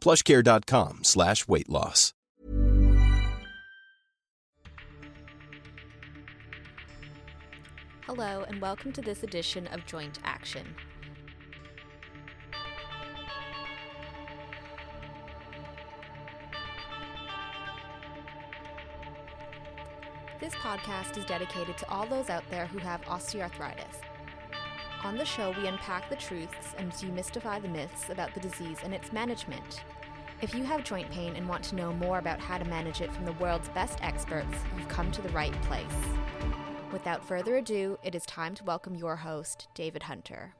plushcare.com slash weight loss. Hello, and welcome to this edition of Joint Action. This podcast is dedicated to all those out there who have osteoarthritis. On the show, we unpack the truths and demystify the myths about the disease and its management. If you have joint pain and want to know more about how to manage it from the world's best experts, you've come to the right place. Without further ado, it is time to welcome your host, David Hunter.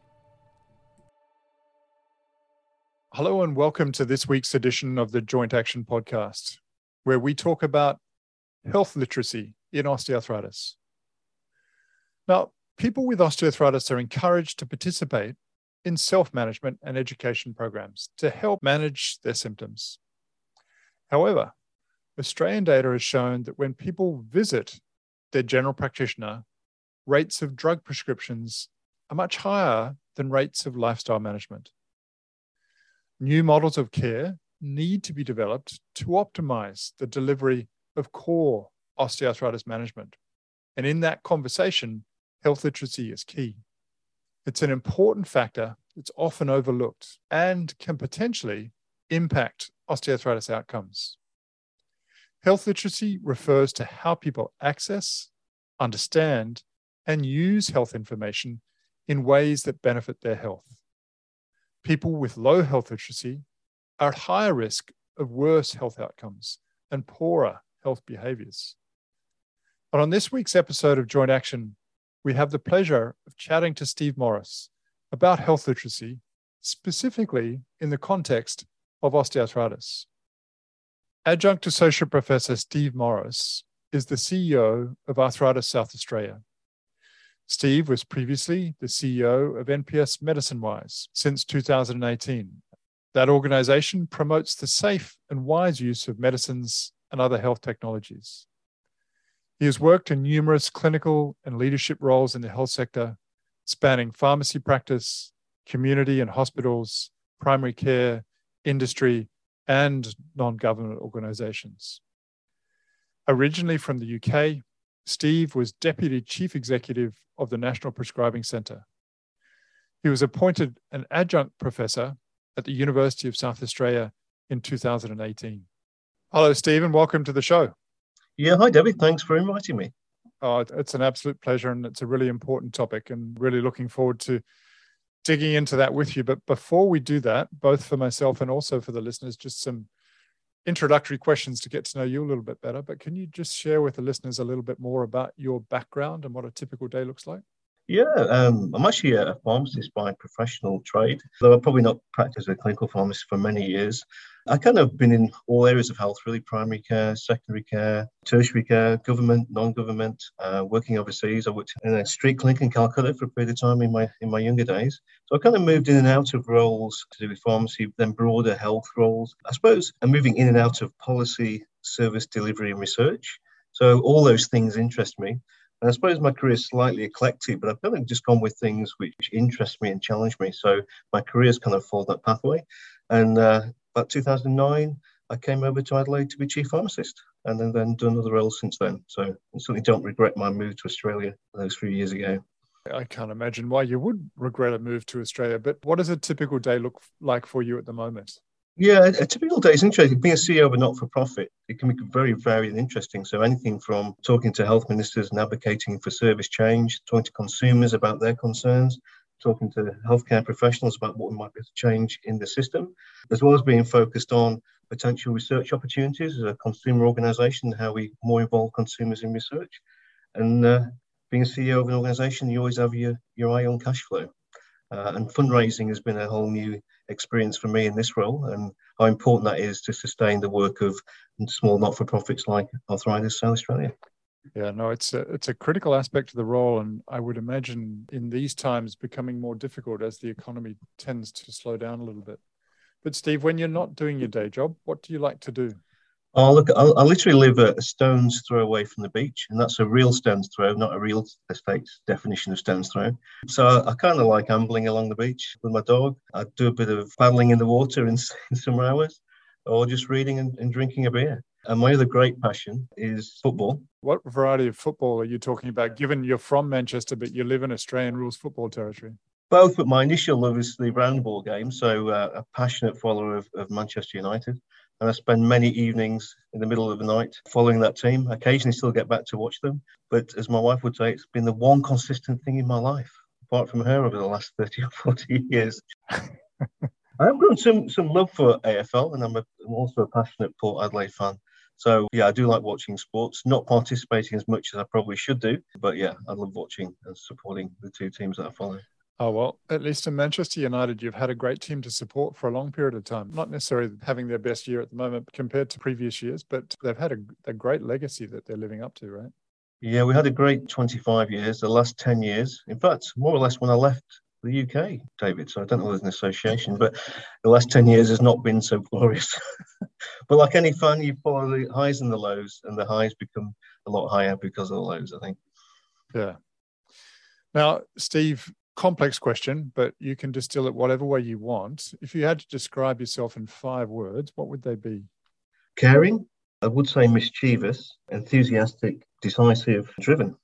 Hello, and welcome to this week's edition of the Joint Action Podcast, where we talk about health literacy in osteoarthritis. Now, people with osteoarthritis are encouraged to participate in self management and education programs to help manage their symptoms. However, Australian data has shown that when people visit their general practitioner, rates of drug prescriptions are much higher than rates of lifestyle management. New models of care need to be developed to optimize the delivery of core osteoarthritis management. And in that conversation, health literacy is key. It's an important factor that's often overlooked and can potentially impact osteoarthritis outcomes. Health literacy refers to how people access, understand, and use health information in ways that benefit their health. People with low health literacy are at higher risk of worse health outcomes and poorer health behaviors. And on this week's episode of Joint Action, we have the pleasure of chatting to Steve Morris about health literacy, specifically in the context of osteoarthritis. Adjunct Associate Professor Steve Morris is the CEO of Arthritis South Australia. Steve was previously the CEO of NPS Medicine Wise since 2018. That organization promotes the safe and wise use of medicines and other health technologies. He has worked in numerous clinical and leadership roles in the health sector, spanning pharmacy practice, community and hospitals, primary care, industry, and non government organizations. Originally from the UK, Steve was Deputy Chief Executive of the National Prescribing Centre. He was appointed an adjunct professor at the University of South Australia in 2018. Hello, Stephen. Welcome to the show. Yeah, hi, David. Thanks for inviting me. Oh, it's an absolute pleasure, and it's a really important topic, and really looking forward to digging into that with you. But before we do that, both for myself and also for the listeners, just some introductory questions to get to know you a little bit better. But can you just share with the listeners a little bit more about your background and what a typical day looks like? Yeah, um, I'm actually a pharmacist by professional trade, though I've probably not practiced as a clinical pharmacist for many years. I kind of been in all areas of health, really primary care, secondary care, tertiary care, government, non-government, uh, working overseas. I worked in a street clinic in Calcutta for a period of time in my in my younger days. So I kind of moved in and out of roles to do with pharmacy, then broader health roles. I suppose I'm moving in and out of policy, service delivery, and research. So all those things interest me. And I suppose my career is slightly eclectic, but I've kind of just gone with things which interest me and challenge me. So my career's kind of followed that pathway. And uh, about 2009, I came over to Adelaide to be chief pharmacist and then, then done other roles since then. So I certainly don't regret my move to Australia those few years ago. I can't imagine why you would regret a move to Australia, but what does a typical day look like for you at the moment? Yeah, a typical day is interesting. Being a CEO of a not for profit, it can be very varied and interesting. So, anything from talking to health ministers and advocating for service change, talking to consumers about their concerns, talking to healthcare professionals about what we might be able to change in the system, as well as being focused on potential research opportunities as a consumer organization, how we more involve consumers in research. And uh, being a CEO of an organization, you always have your, your eye on cash flow. Uh, and fundraising has been a whole new experience for me in this role and how important that is to sustain the work of small not-for-profits like Arthritis South Australia. Yeah, no, it's a it's a critical aspect of the role, and I would imagine in these times becoming more difficult as the economy tends to slow down a little bit. But Steve, when you're not doing your day job, what do you like to do? Oh, look, I, I literally live a, stone's throw away from the beach, and that's a real stone's throw, not a real estate definition of stone's throw. So I, I kind of like ambling along the beach with my dog. I do a bit of paddling in the water in, in summer hours, or just reading and, and drinking a beer. And my other great passion is football. What variety of football are you talking about, given you're from Manchester, but you live in Australian rules football territory? Both, but my initial love is the round ball game. So, uh, a passionate follower of, of Manchester United and I spend many evenings in the middle of the night following that team. I occasionally still get back to watch them, but as my wife would say, it's been the one consistent thing in my life, apart from her over the last 30 or 40 years. I've grown some, some love for AFL, and I'm, a, I'm also a passionate Port Adelaide fan. So, yeah, I do like watching sports, not participating as much as I probably should do, but yeah, I love watching and supporting the two teams that I follow. Oh, well, at least in Manchester United, you've had a great team to support for a long period of time. Not necessarily having their best year at the moment compared to previous years, but they've had a, a great legacy that they're living up to, right? Yeah, we had a great 25 years, the last 10 years. In fact, more or less when I left the UK, David. So I don't know there's an association, but the last 10 years has not been so glorious. but like any fan, you follow the highs and the lows, and the highs become a lot higher because of the lows, I think. Yeah. Now, Steve, complex question, but you can distill it whatever way you want. If you had to describe yourself in five words, what would they be? Caring, I would say mischievous, enthusiastic, decisive, driven.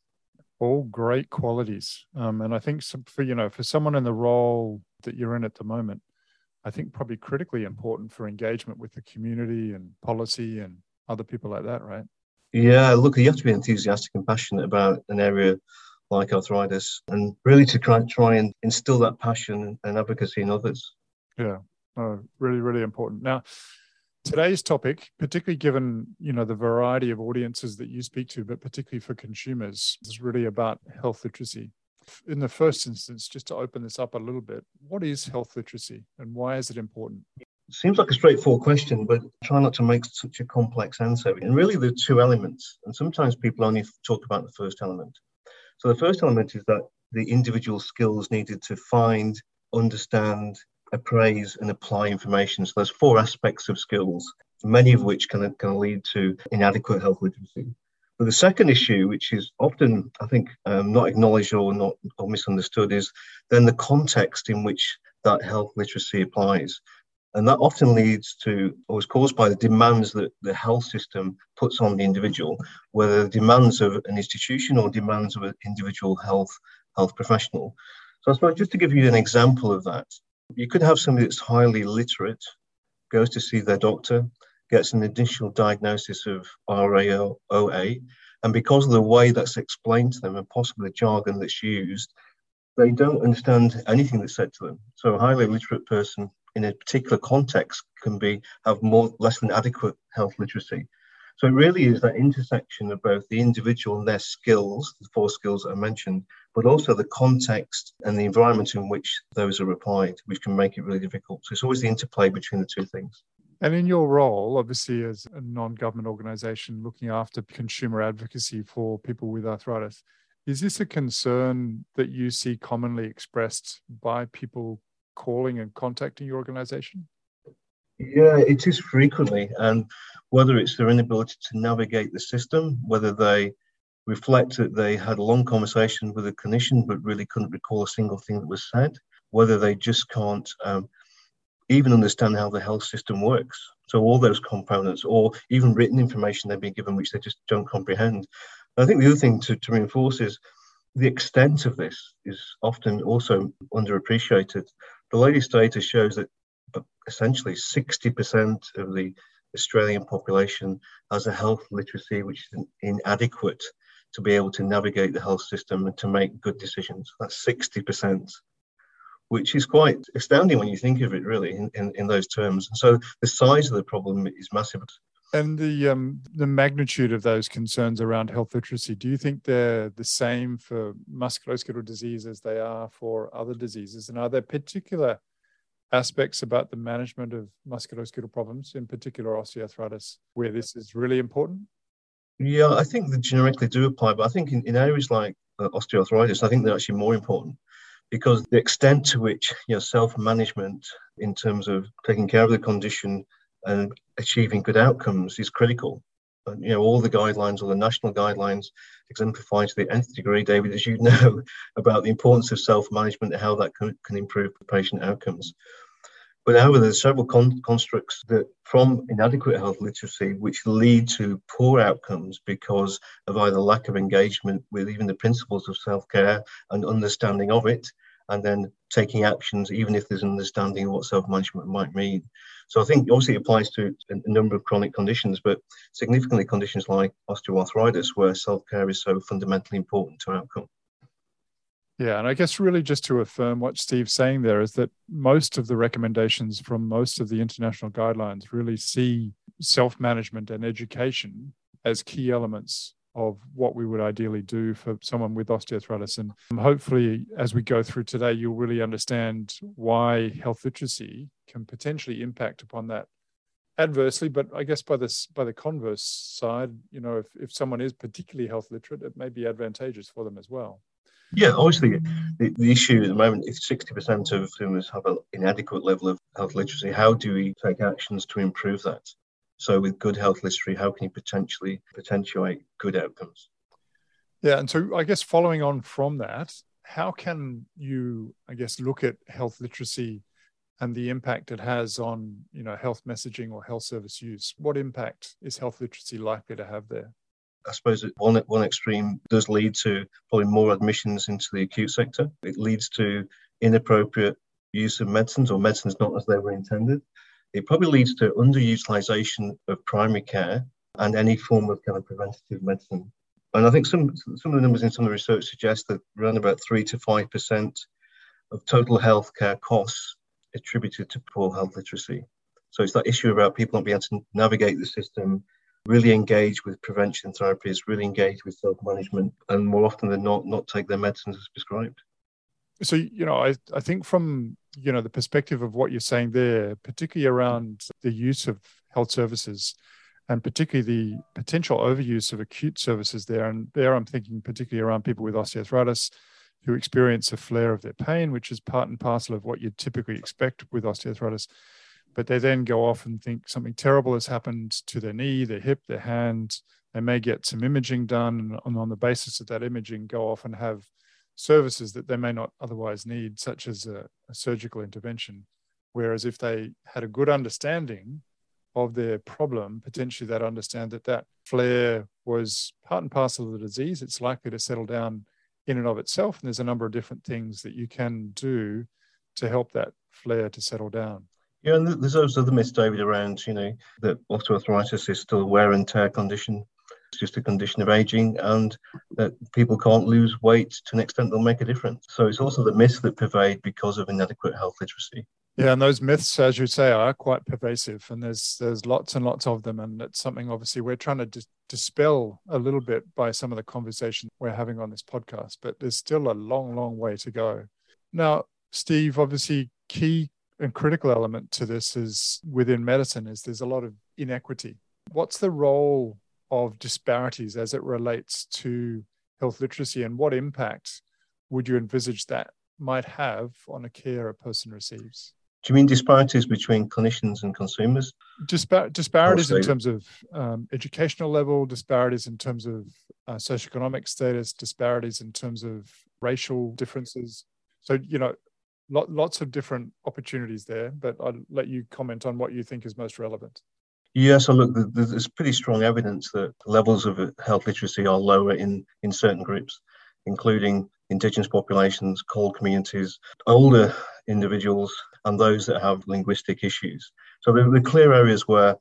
All great qualities, um, and I think for you know for someone in the role that you're in at the moment, I think probably critically important for engagement with the community and policy and other people like that, right? Yeah, look, you have to be enthusiastic and passionate about an area like arthritis, and really to try, try and instill that passion and advocacy in others. Yeah, oh, really, really important. Now, today's topic, particularly given you know the variety of audiences that you speak to, but particularly for consumers, is really about health literacy. In the first instance, just to open this up a little bit, what is health literacy and why is it important? Seems like a straightforward question, but try not to make such a complex answer. And really, there are two elements, and sometimes people only talk about the first element. So the first element is that the individual skills needed to find, understand, appraise, and apply information. So there's four aspects of skills, many of which can, can lead to inadequate health literacy. But the second issue, which is often, I think, um, not acknowledged or not or misunderstood, is then the context in which that health literacy applies. And that often leads to, or is caused by the demands that the health system puts on the individual, whether the demands of an institution or demands of an individual health health professional. So I suppose just to give you an example of that, you could have somebody that's highly literate, goes to see their doctor, gets an initial diagnosis of RAOA, and because of the way that's explained to them and possibly the jargon that's used, they don't understand anything that's said to them. So a highly literate person in a particular context can be have more less than adequate health literacy. So it really is that intersection of both the individual and their skills, the four skills that I mentioned, but also the context and the environment in which those are applied, which can make it really difficult. So it's always the interplay between the two things. And in your role, obviously, as a non government organization looking after consumer advocacy for people with arthritis, is this a concern that you see commonly expressed by people calling and contacting your organization? Yeah, it is frequently. And whether it's their inability to navigate the system, whether they reflect that they had a long conversation with a clinician but really couldn't recall a single thing that was said, whether they just can't um, even understand how the health system works. So all those components, or even written information they've been given, which they just don't comprehend. I think the other thing to, to reinforce is the extent of this is often also underappreciated. The latest data shows that essentially 60% of the Australian population has a health literacy which is inadequate to be able to navigate the health system and to make good decisions. That's 60% which is quite astounding when you think of it, really, in, in, in those terms. So the size of the problem is massive. And the um, the magnitude of those concerns around health literacy, do you think they're the same for musculoskeletal disease as they are for other diseases? And are there particular aspects about the management of musculoskeletal problems, in particular osteoarthritis, where this is really important? Yeah, I think they generically do apply, but I think in, in areas like uh, osteoarthritis, I think they're actually more important because the extent to which you know self-management in terms of taking care of the condition and achieving good outcomes is critical. You know, all the guidelines, all the national guidelines exemplify to the nth degree, David, as you know, about the importance of self-management and how that can, can improve patient outcomes. But however, there's several con- constructs that from inadequate health literacy which lead to poor outcomes because of either lack of engagement with even the principles of self-care and understanding of it, and then taking actions even if there's an understanding of what self-management might mean. So I think obviously it applies to a number of chronic conditions, but significantly conditions like osteoarthritis where self-care is so fundamentally important to outcome. Yeah, and I guess really just to affirm what Steve's saying there is that most of the recommendations from most of the international guidelines really see self management and education as key elements of what we would ideally do for someone with osteoarthritis. And um, hopefully, as we go through today, you'll really understand why health literacy can potentially impact upon that adversely. But I guess by this by the converse side, you know, if, if someone is particularly health literate, it may be advantageous for them as well. Yeah, obviously, the, the issue at the moment is 60% of consumers have an inadequate level of health literacy. How do we take actions to improve that? So, with good health literacy, how can you potentially potentiate good outcomes? Yeah, and so I guess following on from that, how can you, I guess, look at health literacy and the impact it has on, you know, health messaging or health service use? What impact is health literacy likely to have there? I suppose one one extreme does lead to probably more admissions into the acute sector. It leads to inappropriate use of medicines or medicines not as they were intended. It probably leads to underutilization of primary care and any form of kind of preventative medicine. And I think some some of the numbers in some of the research suggest that around about three to five percent of total healthcare costs attributed to poor health literacy. So it's that issue about people not being able to navigate the system, really engage with prevention therapies, really engage with self-management, and more often than not, not take their medicines as prescribed. So, you know, I, I think from, you know, the perspective of what you're saying there, particularly around the use of health services and particularly the potential overuse of acute services there. And there I'm thinking particularly around people with osteoarthritis who experience a flare of their pain, which is part and parcel of what you'd typically expect with osteoarthritis but they then go off and think something terrible has happened to their knee, their hip, their hand. They may get some imaging done, and on the basis of that imaging, go off and have services that they may not otherwise need, such as a, a surgical intervention. Whereas if they had a good understanding of their problem, potentially they'd understand that that flare was part and parcel of the disease. It's likely to settle down in and of itself. And there's a number of different things that you can do to help that flare to settle down. Yeah, and there's also the myth, David, around, you know, that osteoarthritis is still a wear and tear condition. It's just a condition of aging, and that people can't lose weight to an extent that'll make a difference. So it's also the myths that pervade because of inadequate health literacy. Yeah, and those myths, as you say, are quite pervasive, and there's there's lots and lots of them, and it's something obviously we're trying to dis- dispel a little bit by some of the conversation we're having on this podcast. But there's still a long, long way to go. Now, Steve, obviously, key and critical element to this is within medicine is there's a lot of inequity. What's the role of disparities as it relates to health literacy and what impact would you envisage that might have on a care a person receives? Do you mean disparities between clinicians and consumers? Dispar- disparities in terms of um, educational level, disparities in terms of uh, socioeconomic status, disparities in terms of racial differences. So, you know, lot, lots of different opportunities there, but I'll let you comment on what you think is most relevant. Yeah, so look, there's pretty strong evidence that levels of uh, health literacy are lower in, in certain groups, including indigenous populations, coal communities, older individuals, and those that have linguistic issues. So there are clear areas where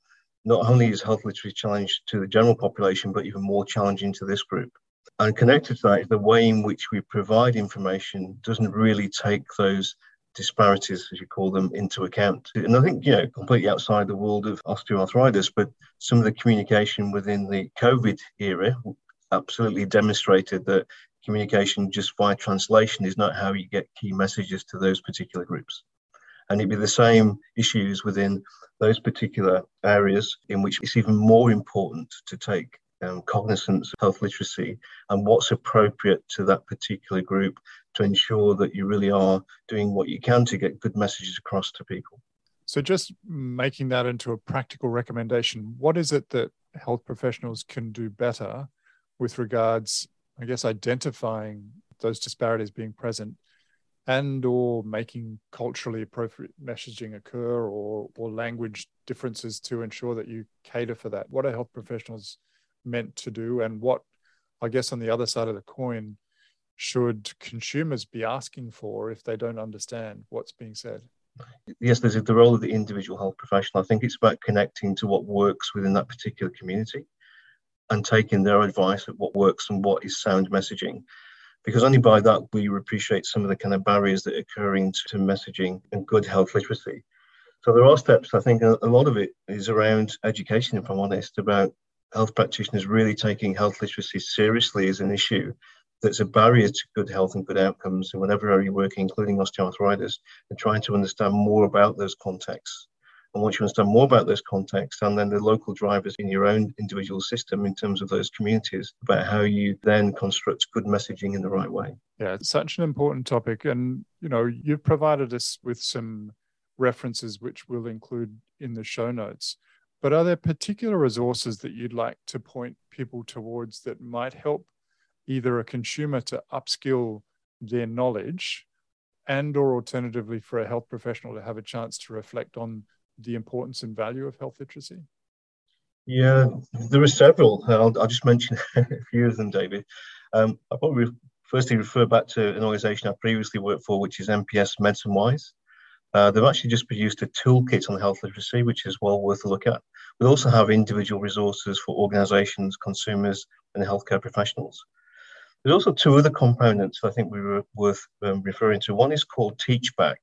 not only is health literacy challenged to the general population, but even more challenging to this group. And connected to that the way in which we provide information doesn't really take those disparities, as you call them, into account. And I think, you know, completely outside the world of osteoarthritis, but some of the communication within the COVID era absolutely demonstrated that communication just via translation is not how you get key messages to those particular groups. And it'd be the same issues within those particular areas in which it's even more important to take um, cognizance of health literacy and what's appropriate to that particular group to ensure that you really are doing what you can to get good messages across to people. So, just making that into a practical recommendation, what is it that health professionals can do better with regards, I guess, identifying those disparities being present and or making culturally appropriate messaging occur or, or language differences to ensure that you cater for that? What are health professionals meant to do and what i guess on the other side of the coin should consumers be asking for if they don't understand what's being said? Yes there's the role of the individual health professional. I think it's about connecting to what works within that particular community and taking their advice at what works and what is sound messaging. Because only by that we appreciate some of the kind of barriers that are occurring to messaging and good health literacy. So there are steps. I think a lot of it is around education if i'm honest about health practitioners really taking health literacy seriously as an issue that's a barrier to good health and good outcomes in whatever area you work, including osteoarthritis, and trying to understand more about those contexts. And once you understand more about those contexts and then the local drivers in your own individual system in terms of those communities, about how you then construct good messaging in the right way. Yeah, it's such an important topic. And, you know, you've provided us with some references which we'll include in the show notes. But are there particular resources that you'd like to point people towards that might help either a consumer to upskill their knowledge and or alternatively for a health professional to have a chance to reflect on the importance and value of health literacy? Yeah, there are several. I'll, I'll just mention a few of them, David. Um, I'll probably firstly refer back to an organization I previously worked for, which is NPS Medicine Wise. Uh, they've actually just produced a toolkit on health literacy, which is well worth a look at. We also have individual resources for organizations, consumers, and healthcare professionals. There's also two other components I think we were worth um, referring to. One is called Teachback,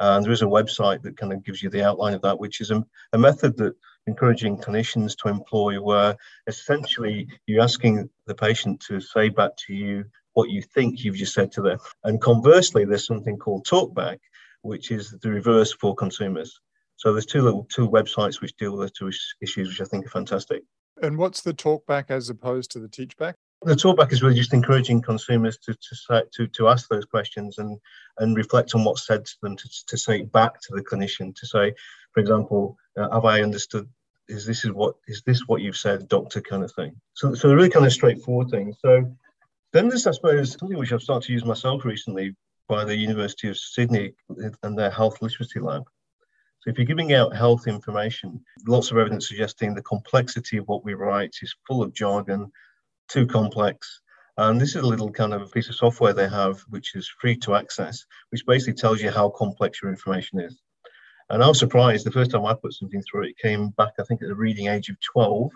and there is a website that kind of gives you the outline of that, which is a, a method that encouraging clinicians to employ where essentially you're asking the patient to say back to you what you think you've just said to them. And conversely, there's something called Talkback, which is the reverse for consumers. So there's two little two websites which deal with those two issues, which I think are fantastic. And what's the talkback as opposed to the teachback? The talkback is really just encouraging consumers to to to, to ask those questions and and reflect on what's said to them to, to say back to the clinician to say, for example, uh, have I understood? Is this is what is this what you've said, doctor? Kind of thing. So so really kind of straightforward thing. So then there's I suppose something which I've started to use myself recently, by the University of Sydney and their health literacy lab. So if you're giving out health information, lots of evidence suggesting the complexity of what we write is full of jargon, too complex. And this is a little kind of piece of software they have, which is free to access, which basically tells you how complex your information is. And I was surprised the first time I put something through it came back, I think, at the reading age of 12,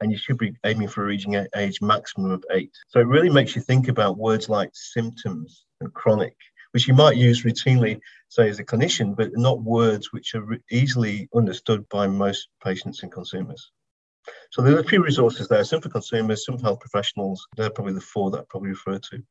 and you should be aiming for a reading age maximum of eight. So it really makes you think about words like symptoms and chronic which you might use routinely, say, as a clinician, but not words which are easily understood by most patients and consumers. So there are a few resources there, some for consumers, some for health professionals. They're probably the four that I probably refer to.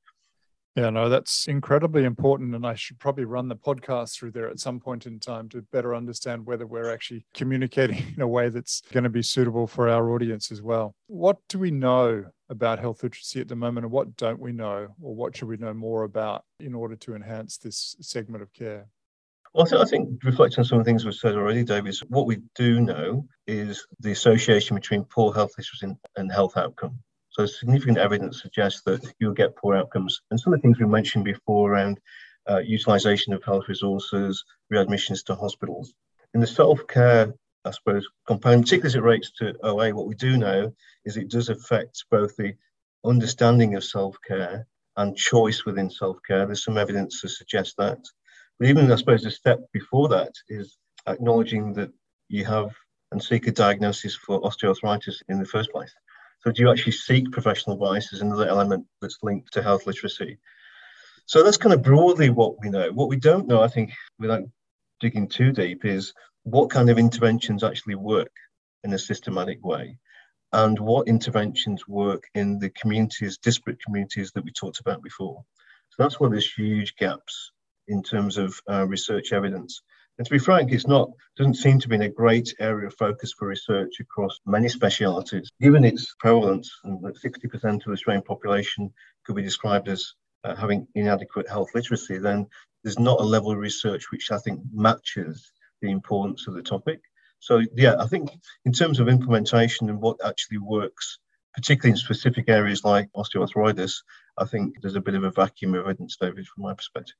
Yeah, no, that's incredibly important. And I should probably run the podcast through there at some point in time to better understand whether we're actually communicating in a way that's going to be suitable for our audience as well. What do we know about health literacy at the moment, and what don't we know, or what should we know more about in order to enhance this segment of care? Well, I, th- I think reflecting on some of the things we've said already, David, what we do know is the association between poor health literacy and health outcome. So significant evidence suggests that you'll get poor outcomes. And some of the things we mentioned before around uh, utilization of health resources, readmissions to hospitals. In the self-care, I suppose, component, particularly as it relates to OA, what we do know is it does affect both the understanding of self-care and choice within self-care. There's some evidence to suggest that. But even, I suppose, the step before that is acknowledging that you have and seek a diagnosis for osteoarthritis in the first place. So do you actually seek professional advice is another element that's linked to health literacy. So that's kind of broadly what we know. What we don't know, I think, without digging too deep, is what kind of interventions actually work in a systematic way and what interventions work in the communities, disparate communities that we talked about before. So that's where there's huge gaps in terms of uh, research evidence. And to be frank, it's not doesn't seem to be a great area of focus for research across many specialities. Given its prevalence, and that 60% of the Australian population could be described as uh, having inadequate health literacy, then there's not a level of research which I think matches the importance of the topic. So yeah, I think in terms of implementation and what actually works, particularly in specific areas like osteoarthritis, I think there's a bit of a vacuum of evidence, David, from my perspective.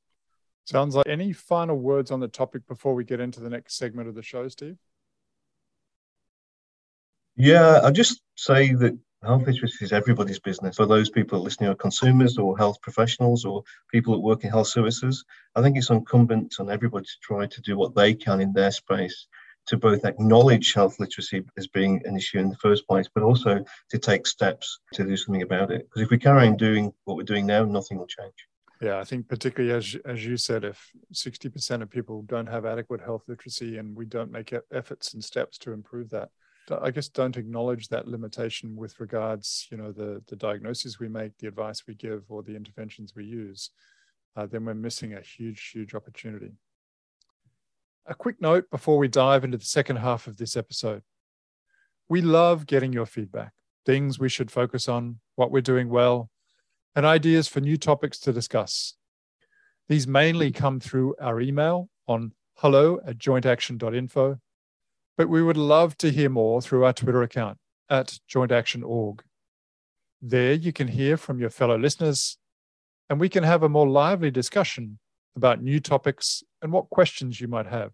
Sounds like any final words on the topic before we get into the next segment of the show, Steve? Yeah, I'll just say that health literacy is everybody's business. For those people listening are consumers or health professionals or people that work in health services, I think it's incumbent on everybody to try to do what they can in their space to both acknowledge health literacy as being an issue in the first place, but also to take steps to do something about it. Because if we carry on doing what we're doing now, nothing will change. Yeah, I think particularly as as you said, if sixty percent of people don't have adequate health literacy, and we don't make efforts and steps to improve that, I guess don't acknowledge that limitation with regards, you know, the the diagnoses we make, the advice we give, or the interventions we use, uh, then we're missing a huge, huge opportunity. A quick note before we dive into the second half of this episode: we love getting your feedback, things we should focus on, what we're doing well and ideas for new topics to discuss. These mainly come through our email on hello at jointaction.info, but we would love to hear more through our Twitter account at jointaction.org. There you can hear from your fellow listeners, and we can have a more lively discussion about new topics and what questions you might have.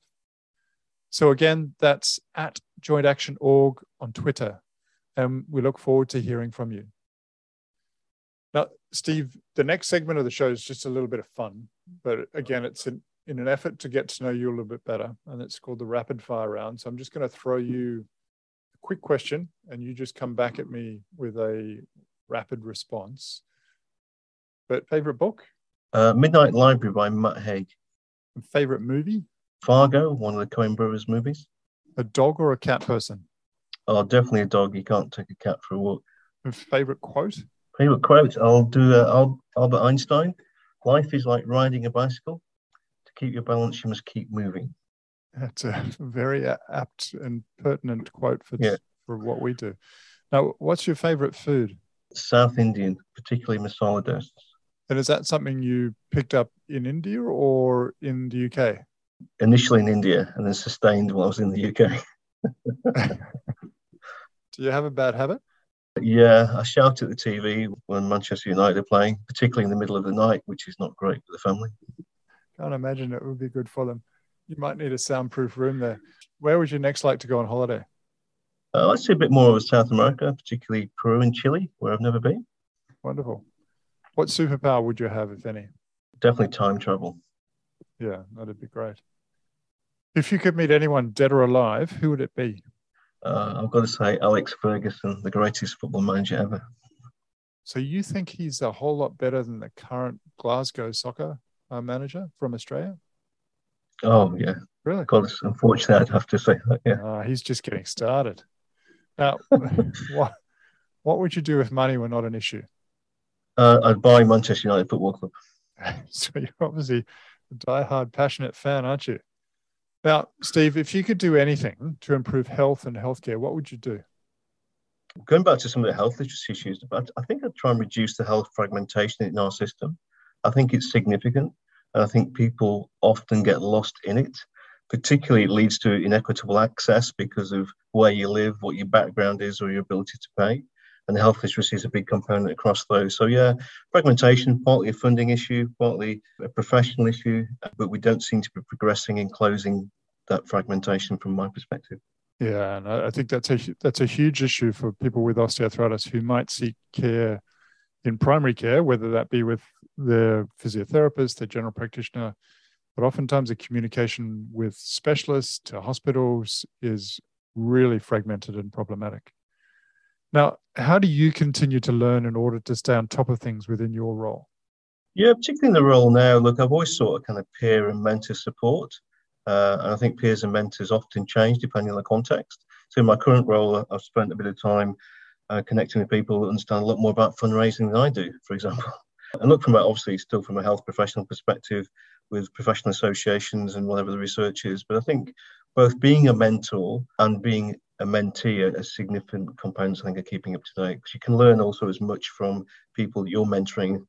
So again, that's at jointaction.org on Twitter, and we look forward to hearing from you. Now, Steve, the next segment of the show is just a little bit of fun, but again, it's in, in an effort to get to know you a little bit better, and it's called the rapid fire round. So I'm just going to throw you a quick question, and you just come back at me with a rapid response. But favorite book? Uh, Midnight Library by Matt Haig. Favorite movie? Fargo, one of the Coen Brothers movies. A dog or a cat person? Oh, definitely a dog. You can't take a cat for a walk. favorite quote? Favorite quote? I'll do uh, Albert Einstein. Life is like riding a bicycle. To keep your balance, you must keep moving. That's a very apt and pertinent quote for yeah. for what we do. Now, what's your favorite food? South Indian, particularly masala dosas. And is that something you picked up in India or in the UK? Initially in India, and then sustained while I was in the UK. do you have a bad habit? Yeah, I shout at the TV when Manchester United are playing, particularly in the middle of the night, which is not great for the family. Can't imagine it would be good for them. You might need a soundproof room there. Where would you next like to go on holiday? Uh, I'd say a bit more of South America, particularly Peru and Chile, where I've never been. Wonderful. What superpower would you have, if any? Definitely time travel. Yeah, that'd be great. If you could meet anyone dead or alive, who would it be? Uh, I've got to say, Alex Ferguson, the greatest football manager ever. So you think he's a whole lot better than the current Glasgow soccer uh, manager from Australia? Oh yeah, really? God, unfortunately, I'd have to say that. Yeah, uh, he's just getting started. Now, what what would you do if money were not an issue? Uh, I'd buy Manchester United Football Club. so you're obviously a die-hard, passionate fan, aren't you? Now, Steve, if you could do anything to improve health and healthcare, what would you do? Going back to some of the health literacy issues, but I think I'd try and reduce the health fragmentation in our system. I think it's significant, and I think people often get lost in it. Particularly, it leads to inequitable access because of where you live, what your background is, or your ability to pay and the health literacy is a big component across those. So yeah, fragmentation, partly a funding issue, partly a professional issue, but we don't seem to be progressing in closing that fragmentation from my perspective. Yeah, and I think that's a that's a huge issue for people with osteoarthritis who might seek care in primary care, whether that be with their physiotherapist, their general practitioner, but oftentimes the communication with specialists to hospitals is really fragmented and problematic. Now, how do you continue to learn in order to stay on top of things within your role? Yeah, particularly in the role now, look, I've always sought a kind of peer and mentor support. Uh, and I think peers and mentors often change depending on the context. So in my current role, I've spent a bit of time uh, connecting with people that understand a lot more about fundraising than I do, for example. And look from a, obviously still from a health professional perspective with professional associations and whatever the research is. But I think both being a mentor and being a mentee a significant components, I think, of keeping up to date. Because you can learn also as much from people you're mentoring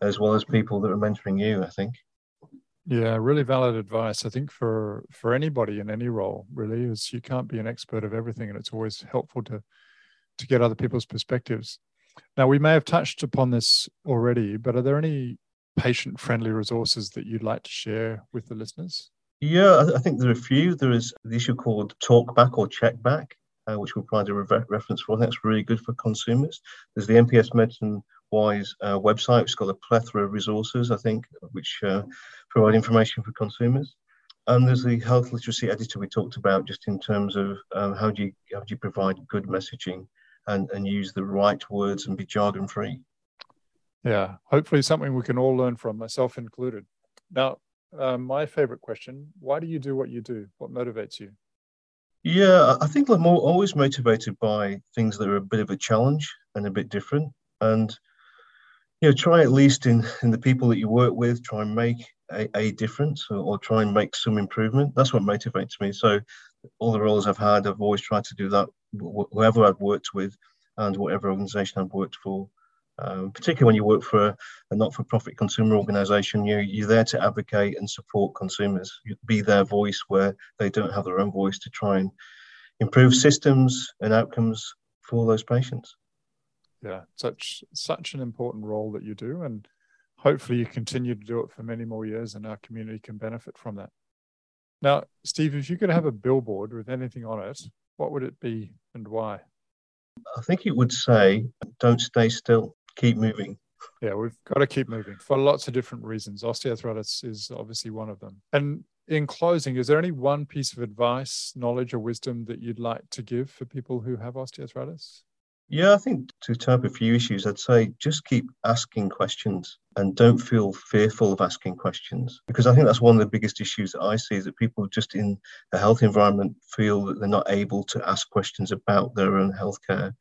as well as people that are mentoring you, I think. Yeah, really valid advice. I think for for anybody in any role, really, is you can't be an expert of everything, and it's always helpful to to get other people's perspectives. Now, we may have touched upon this already, but are there any patient friendly resources that you'd like to share with the listeners? Yeah, I think there are a few. There is the issue called Talkback or Checkback, uh, which we'll provide a re- reference for. That's really good for consumers. There's the NPS Medicine Wise uh, website, which has got a plethora of resources, I think, which uh, provide information for consumers. And there's the health literacy editor we talked about, just in terms of um, how do you how do you provide good messaging and, and use the right words and be jargon free. Yeah, hopefully something we can all learn from, myself included. Now, uh, my favorite question why do you do what you do? What motivates you? Yeah, I think I'm always motivated by things that are a bit of a challenge and a bit different. And, you know, try at least in, in the people that you work with, try and make a, a difference or, or try and make some improvement. That's what motivates me. So, all the roles I've had, I've always tried to do that, whoever I've worked with and whatever organization I've worked for. Um, particularly when you work for a, a not-for-profit consumer organisation, you you're there to advocate and support consumers. You be their voice where they don't have their own voice to try and improve systems and outcomes for those patients. Yeah, such such an important role that you do, and hopefully you continue to do it for many more years, and our community can benefit from that. Now, Steve, if you could have a billboard with anything on it, what would it be and why? I think it would say, "Don't stay still." Keep moving. Yeah, we've got to keep moving for lots of different reasons. Osteoarthritis is obviously one of them. And in closing, is there any one piece of advice, knowledge, or wisdom that you'd like to give for people who have osteoarthritis? Yeah, I think to tap a few issues, I'd say just keep asking questions and don't feel fearful of asking questions because I think that's one of the biggest issues that I see is that people just in a health environment feel that they're not able to ask questions about their own healthcare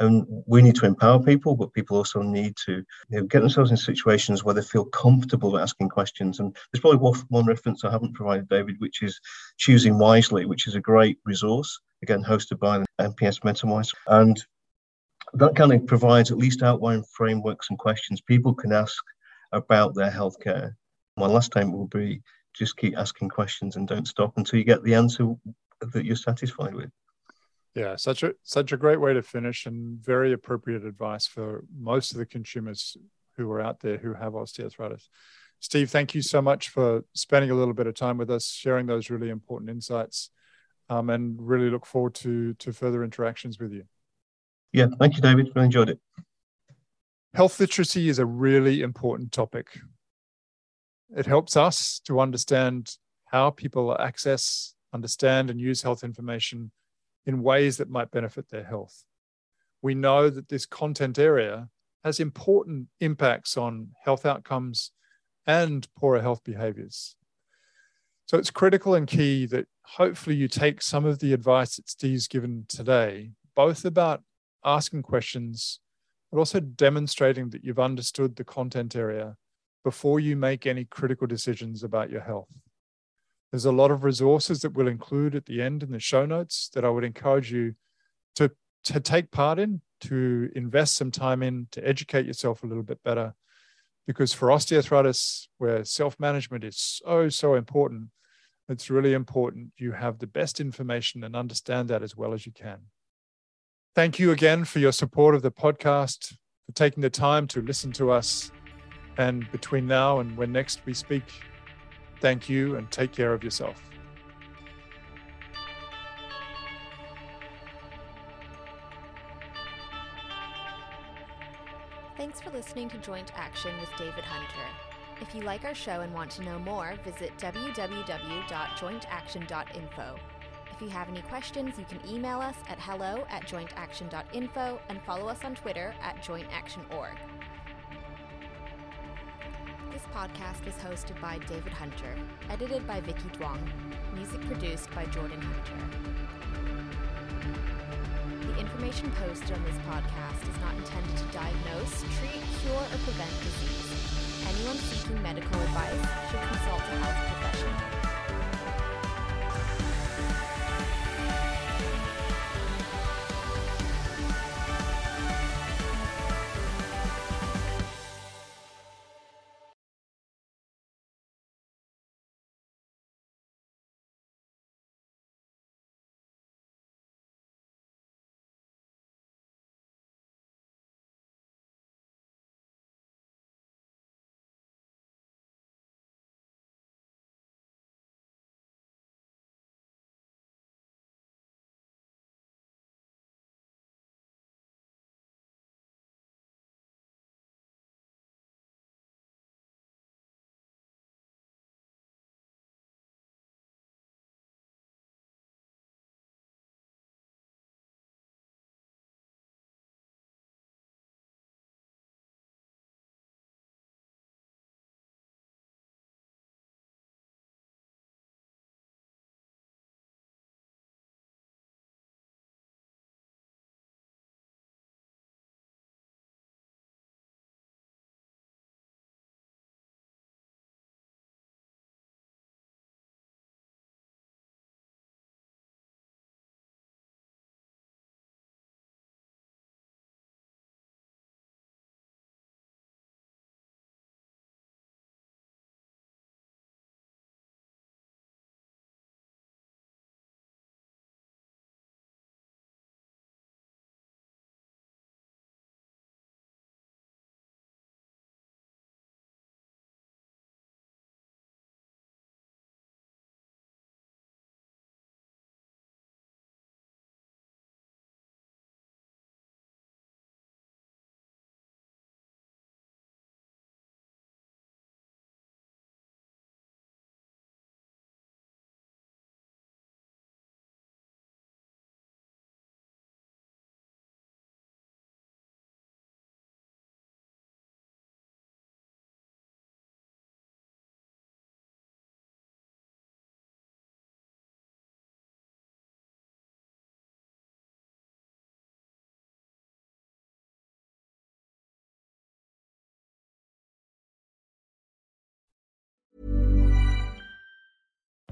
and we need to empower people, but people also need to you know, get themselves in situations where they feel comfortable asking questions. And there's probably one reference I haven't provided, David, which is Choosing Wisely, which is a great resource, again, hosted by the NPS MetaWise. And that kind of provides at least outline frameworks and questions people can ask about their healthcare. My last time will be just keep asking questions and don't stop until you get the answer that you're satisfied with. Yeah, such a such a great way to finish and very appropriate advice for most of the consumers who are out there who have osteoarthritis. Steve, thank you so much for spending a little bit of time with us, sharing those really important insights, um, and really look forward to to further interactions with you. Yeah, thank you, David. I enjoyed it. Health literacy is a really important topic. It helps us to understand how people access, understand, and use health information in ways that might benefit their health. We know that this content area has important impacts on health outcomes and poorer health behaviors. So it's critical and key that hopefully you take some of the advice that Steve's given today, both about asking questions, but also demonstrating that you've understood the content area before you make any critical decisions about your health. There's a lot of resources that we'll include at the end in the show notes that I would encourage you to, to take part in, to invest some time in, to educate yourself a little bit better. Because for osteoarthritis, where self management is so, so important, it's really important you have the best information and understand that as well as you can. Thank you again for your support of the podcast, for taking the time to listen to us. And between now and when next we speak, thank you and take care of yourself. Thanks for listening to Joint Action with David Hunter. If you like our show and want to know more, visit www.jointaction.info. If you have any questions, you can email us at hello at jointaction.info and follow us on Twitter at jointactionorg. Podcast was hosted by David Hunter, edited by Vicky Duong, music produced by Jordan Hunter. The information posted on this podcast is not intended to diagnose, treat, cure, or prevent disease. Anyone seeking medical advice should consult a health professional.